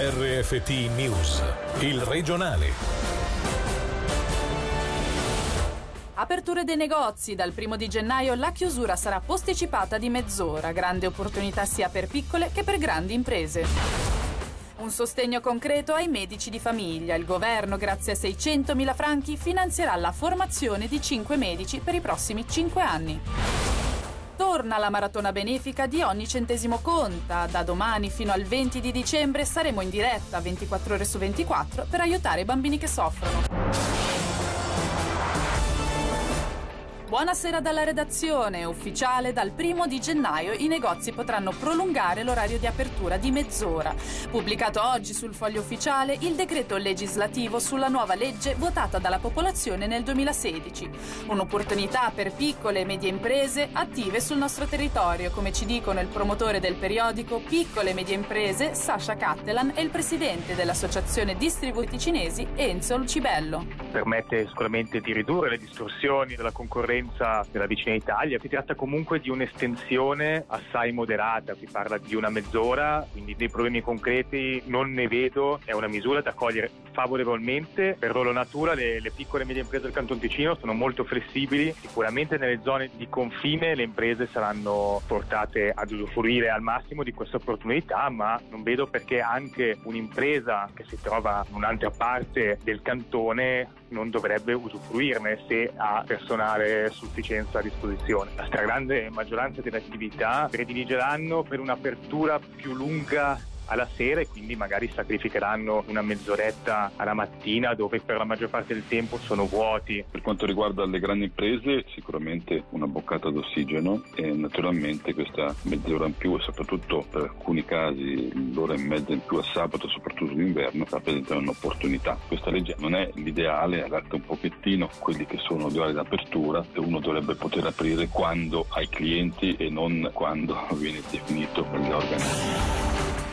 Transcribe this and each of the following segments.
RFT News, il regionale. Aperture dei negozi. Dal primo di gennaio la chiusura sarà posticipata di mezz'ora. Grande opportunità sia per piccole che per grandi imprese. Un sostegno concreto ai medici di famiglia. Il governo, grazie a 600.000 franchi, finanzierà la formazione di 5 medici per i prossimi 5 anni. Torna la maratona benefica di ogni centesimo conta. Da domani fino al 20 di dicembre saremo in diretta 24 ore su 24 per aiutare i bambini che soffrono. Buonasera dalla redazione. Ufficiale dal primo di gennaio i negozi potranno prolungare l'orario di apertura di mezz'ora. Pubblicato oggi sul foglio ufficiale il decreto legislativo sulla nuova legge votata dalla popolazione nel 2016. Un'opportunità per piccole e medie imprese attive sul nostro territorio, come ci dicono il promotore del periodico Piccole e Medie Imprese, Sasha Cattelan, e il presidente dell'associazione Distributi Cinesi, Enzo Lucibello. Permette sicuramente di ridurre le distorsioni della concorrenza della vicina Italia. Si tratta comunque di un'estensione assai moderata, si parla di una mezz'ora, quindi dei problemi concreti non ne vedo, è una misura da cogliere favorevolmente. Per loro natura le, le piccole e medie imprese del Canton Ticino sono molto flessibili, sicuramente nelle zone di confine le imprese saranno portate ad usufruire al massimo di questa opportunità, ma non vedo perché anche un'impresa che si trova in un'altra parte del cantone non dovrebbe usufruirne se ha personale sufficienza a disposizione. La stragrande maggioranza delle attività prediligeranno per un'apertura più lunga alla sera e quindi magari sacrificheranno una mezz'oretta alla mattina dove per la maggior parte del tempo sono vuoti. Per quanto riguarda le grandi imprese sicuramente una boccata d'ossigeno e naturalmente questa mezz'ora in più e soprattutto per alcuni casi l'ora e mezza in più a sabato soprattutto d'inverno rappresentano un'opportunità. Questa legge non è l'ideale, adatta un pochettino quelli che sono gli orari d'apertura e uno dovrebbe poter aprire quando hai clienti e non quando viene definito dagli organi.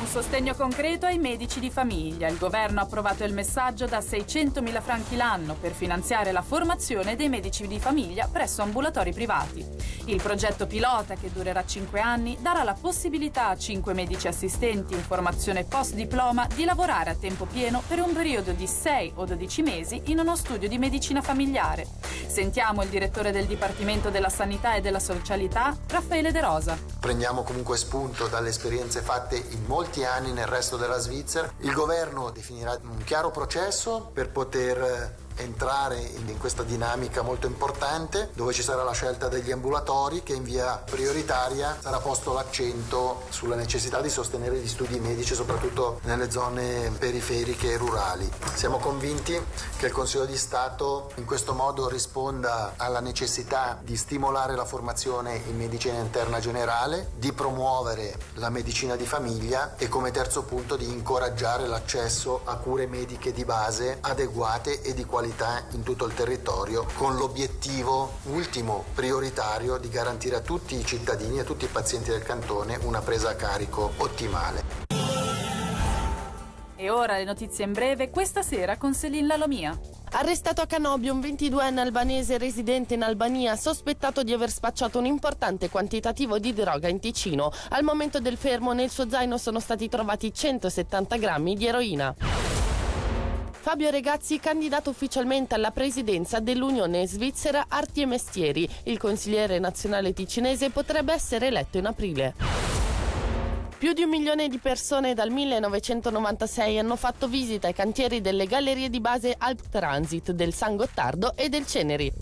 Un sostegno concreto ai medici di famiglia. Il governo ha approvato il messaggio da 600.000 franchi l'anno per finanziare la formazione dei medici di famiglia presso ambulatori privati. Il progetto pilota, che durerà 5 anni, darà la possibilità a 5 medici assistenti in formazione post-diploma di lavorare a tempo pieno per un periodo di 6 o 12 mesi in uno studio di medicina familiare. Sentiamo il direttore del Dipartimento della Sanità e della Socialità, Raffaele De Rosa. Prendiamo comunque spunto dalle esperienze fatte in molti anni nel resto della Svizzera. Il governo definirà un chiaro processo per poter entrare in questa dinamica molto importante dove ci sarà la scelta degli ambulatori che in via prioritaria sarà posto l'accento sulla necessità di sostenere gli studi medici soprattutto nelle zone periferiche e rurali. Siamo convinti che il Consiglio di Stato in questo modo risponda alla necessità di stimolare la formazione in medicina interna generale, di promuovere la medicina di famiglia e come terzo punto di incoraggiare l'accesso a cure mediche di base adeguate e di qualità qualità in tutto il territorio con l'obiettivo ultimo prioritario di garantire a tutti i cittadini e a tutti i pazienti del cantone una presa a carico ottimale. E ora le notizie in breve, questa sera con Selin Lalomia. Arrestato a Canobio un 22enne albanese residente in Albania sospettato di aver spacciato un importante quantitativo di droga in Ticino. Al momento del fermo nel suo zaino sono stati trovati 170 grammi di eroina. Fabio Regazzi candidato ufficialmente alla presidenza dell'Unione Svizzera Arti e Mestieri. Il consigliere nazionale ticinese potrebbe essere eletto in aprile. Più di un milione di persone dal 1996 hanno fatto visita ai cantieri delle gallerie di base Alp Transit del San Gottardo e del Ceneri.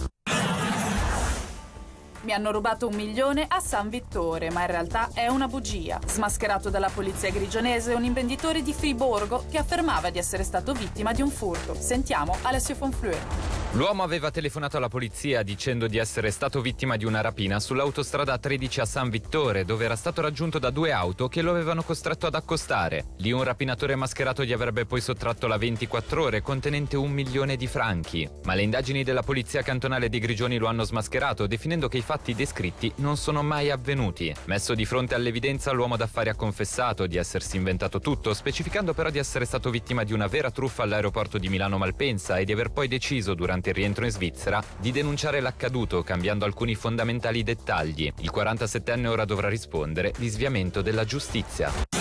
Mi hanno rubato un milione a San Vittore, ma in realtà è una bugia. Smascherato dalla polizia grigionese un imprenditore di Friborgo che affermava di essere stato vittima di un furto. Sentiamo Alessio Fonflue. L'uomo aveva telefonato alla polizia dicendo di essere stato vittima di una rapina sull'autostrada 13 a San Vittore, dove era stato raggiunto da due auto che lo avevano costretto ad accostare. Lì un rapinatore mascherato gli avrebbe poi sottratto la 24 ore contenente un milione di franchi. Ma le indagini della polizia cantonale di Grigioni lo hanno smascherato, definendo che i fatti descritti non sono mai avvenuti. Messo di fronte all'evidenza, l'uomo d'affari ha confessato di essersi inventato tutto, specificando però di essere stato vittima di una vera truffa all'aeroporto di Milano Malpensa e di aver poi deciso durante il rientro in Svizzera di denunciare l'accaduto cambiando alcuni fondamentali dettagli. Il 47enne ora dovrà rispondere di sviamento della giustizia.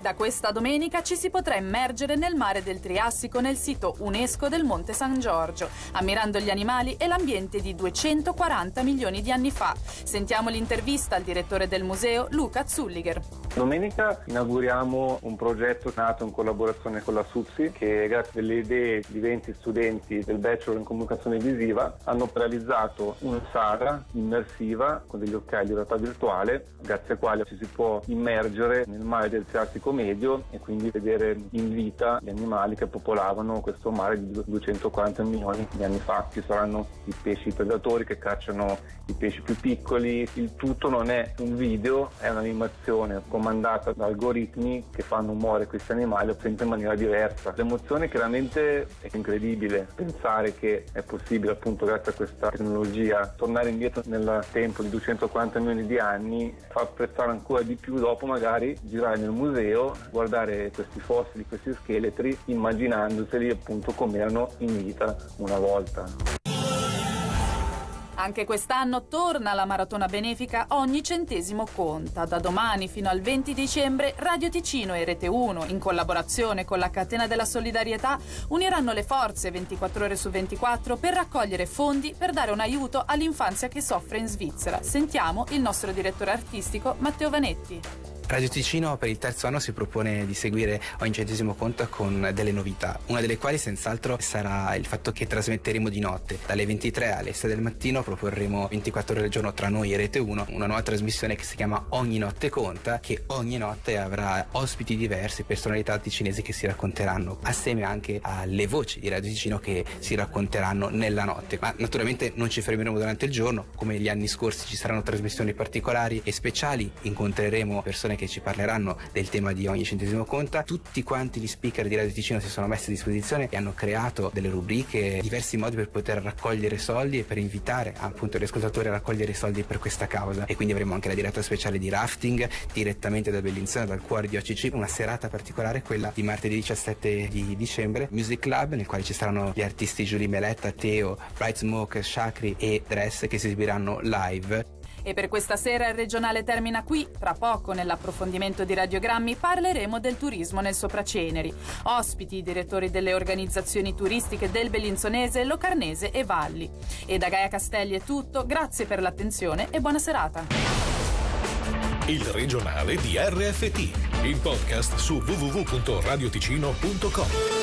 Da questa domenica ci si potrà immergere nel mare del Triassico nel sito UNESCO del Monte San Giorgio, ammirando gli animali e l'ambiente di 240 milioni di anni fa. Sentiamo l'intervista al direttore del museo, Luca Zulliger. Domenica inauguriamo un progetto nato in collaborazione con la SUPSI che grazie alle idee di 20 studenti del Bachelor in Comunicazione Visiva hanno realizzato una sala immersiva con degli occhiali di realtà virtuale grazie al quale ci si può immergere nel mare del Triassico medio e quindi vedere in vita gli animali che popolavano questo mare di 240 milioni di anni fa. Ci saranno i pesci predatori che cacciano i pesci più piccoli, il tutto non è un video, è un'animazione comandata da algoritmi che fanno muovere questi animali sempre in maniera diversa. L'emozione chiaramente è incredibile, pensare che è possibile appunto grazie a questa tecnologia tornare indietro nel tempo di 240 milioni di anni fa apprezzare ancora di più dopo magari girare nel museo museo, guardare questi fossili, questi scheletri, immaginandoseli appunto come erano in vita una volta. Anche quest'anno torna la maratona benefica Ogni centesimo conta. Da domani fino al 20 dicembre Radio Ticino e Rete 1, in collaborazione con la Catena della Solidarietà, uniranno le forze 24 ore su 24 per raccogliere fondi per dare un aiuto all'infanzia che soffre in Svizzera. Sentiamo il nostro direttore artistico Matteo Vanetti. Radio Ticino per il terzo anno si propone di seguire ogni centesimo conto con delle novità, una delle quali senz'altro sarà il fatto che trasmetteremo di notte. Dalle 23 alle 6 del mattino proporremo 24 ore al giorno tra noi e Rete 1 una nuova trasmissione che si chiama Ogni notte conta, che ogni notte avrà ospiti diversi, personalità ticinesi che si racconteranno, assieme anche alle voci di Radio Ticino che si racconteranno nella notte. Ma naturalmente non ci fermeremo durante il giorno, come negli anni scorsi ci saranno trasmissioni particolari e speciali, incontreremo persone che ci parleranno del tema di ogni centesimo conta. Tutti quanti gli speaker di Radio Ticino si sono messi a disposizione e hanno creato delle rubriche, diversi modi per poter raccogliere soldi e per invitare appunto gli ascoltatori a raccogliere soldi per questa causa. E quindi avremo anche la diretta speciale di rafting direttamente da Bellinzona, dal cuore di OCC, una serata particolare, quella di martedì 17 di dicembre, Music Club, nel quale ci saranno gli artisti Giulia Meletta, Teo, Bright Smoke, Shakri e Dress che si esibiranno live. E per questa sera il regionale termina qui. Tra poco, nell'approfondimento di radiogrammi, parleremo del turismo nel Sopraceneri. Ospiti i direttori delle organizzazioni turistiche del Bellinzonese, Locarnese e Valli. E da Gaia Castelli è tutto, grazie per l'attenzione e buona serata. Il regionale di RFT, il podcast su www.radioticino.com.